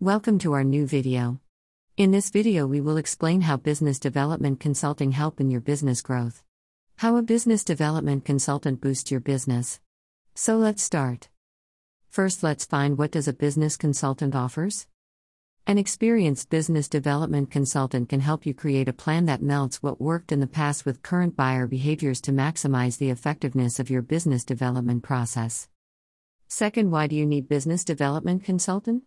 Welcome to our new video. In this video we will explain how business development consulting help in your business growth. How a business development consultant boosts your business. So let's start. First let's find what does a business consultant offers? An experienced business development consultant can help you create a plan that melts what worked in the past with current buyer behaviors to maximize the effectiveness of your business development process. Second, why do you need business development consultant?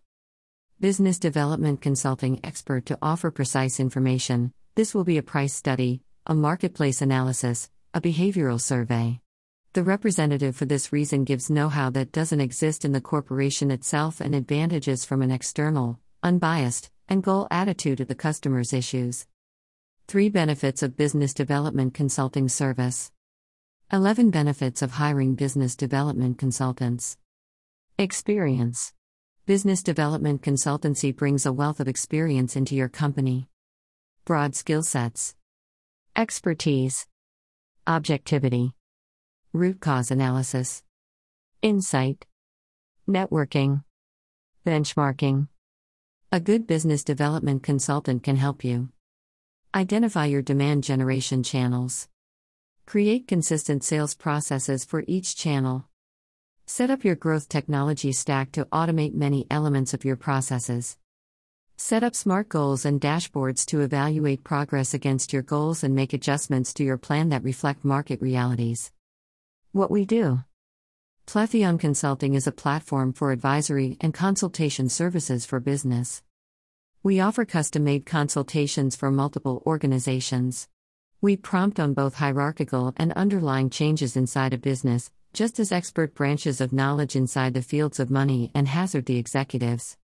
Business development consulting expert to offer precise information. This will be a price study, a marketplace analysis, a behavioral survey. The representative for this reason gives know how that doesn't exist in the corporation itself and advantages from an external, unbiased, and goal attitude of the customer's issues. 3 Benefits of Business Development Consulting Service 11 Benefits of Hiring Business Development Consultants. Experience Business development consultancy brings a wealth of experience into your company. Broad skill sets, expertise, objectivity, root cause analysis, insight, networking, benchmarking. A good business development consultant can help you. Identify your demand generation channels, create consistent sales processes for each channel, set up your growth technology stack to automate many elements of your processes. Set up smart goals and dashboards to evaluate progress against your goals and make adjustments to your plan that reflect market realities. What we do Pletheon Consulting is a platform for advisory and consultation services for business. We offer custom made consultations for multiple organizations. We prompt on both hierarchical and underlying changes inside a business, just as expert branches of knowledge inside the fields of money and hazard the executives.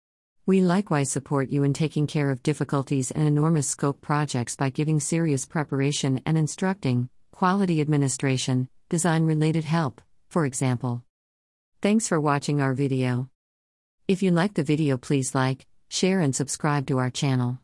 We likewise support you in taking care of difficulties and enormous scope projects by giving serious preparation and instructing, quality administration, design related help, for example. Thanks for watching our video. If you like the video, please like, share, and subscribe to our channel.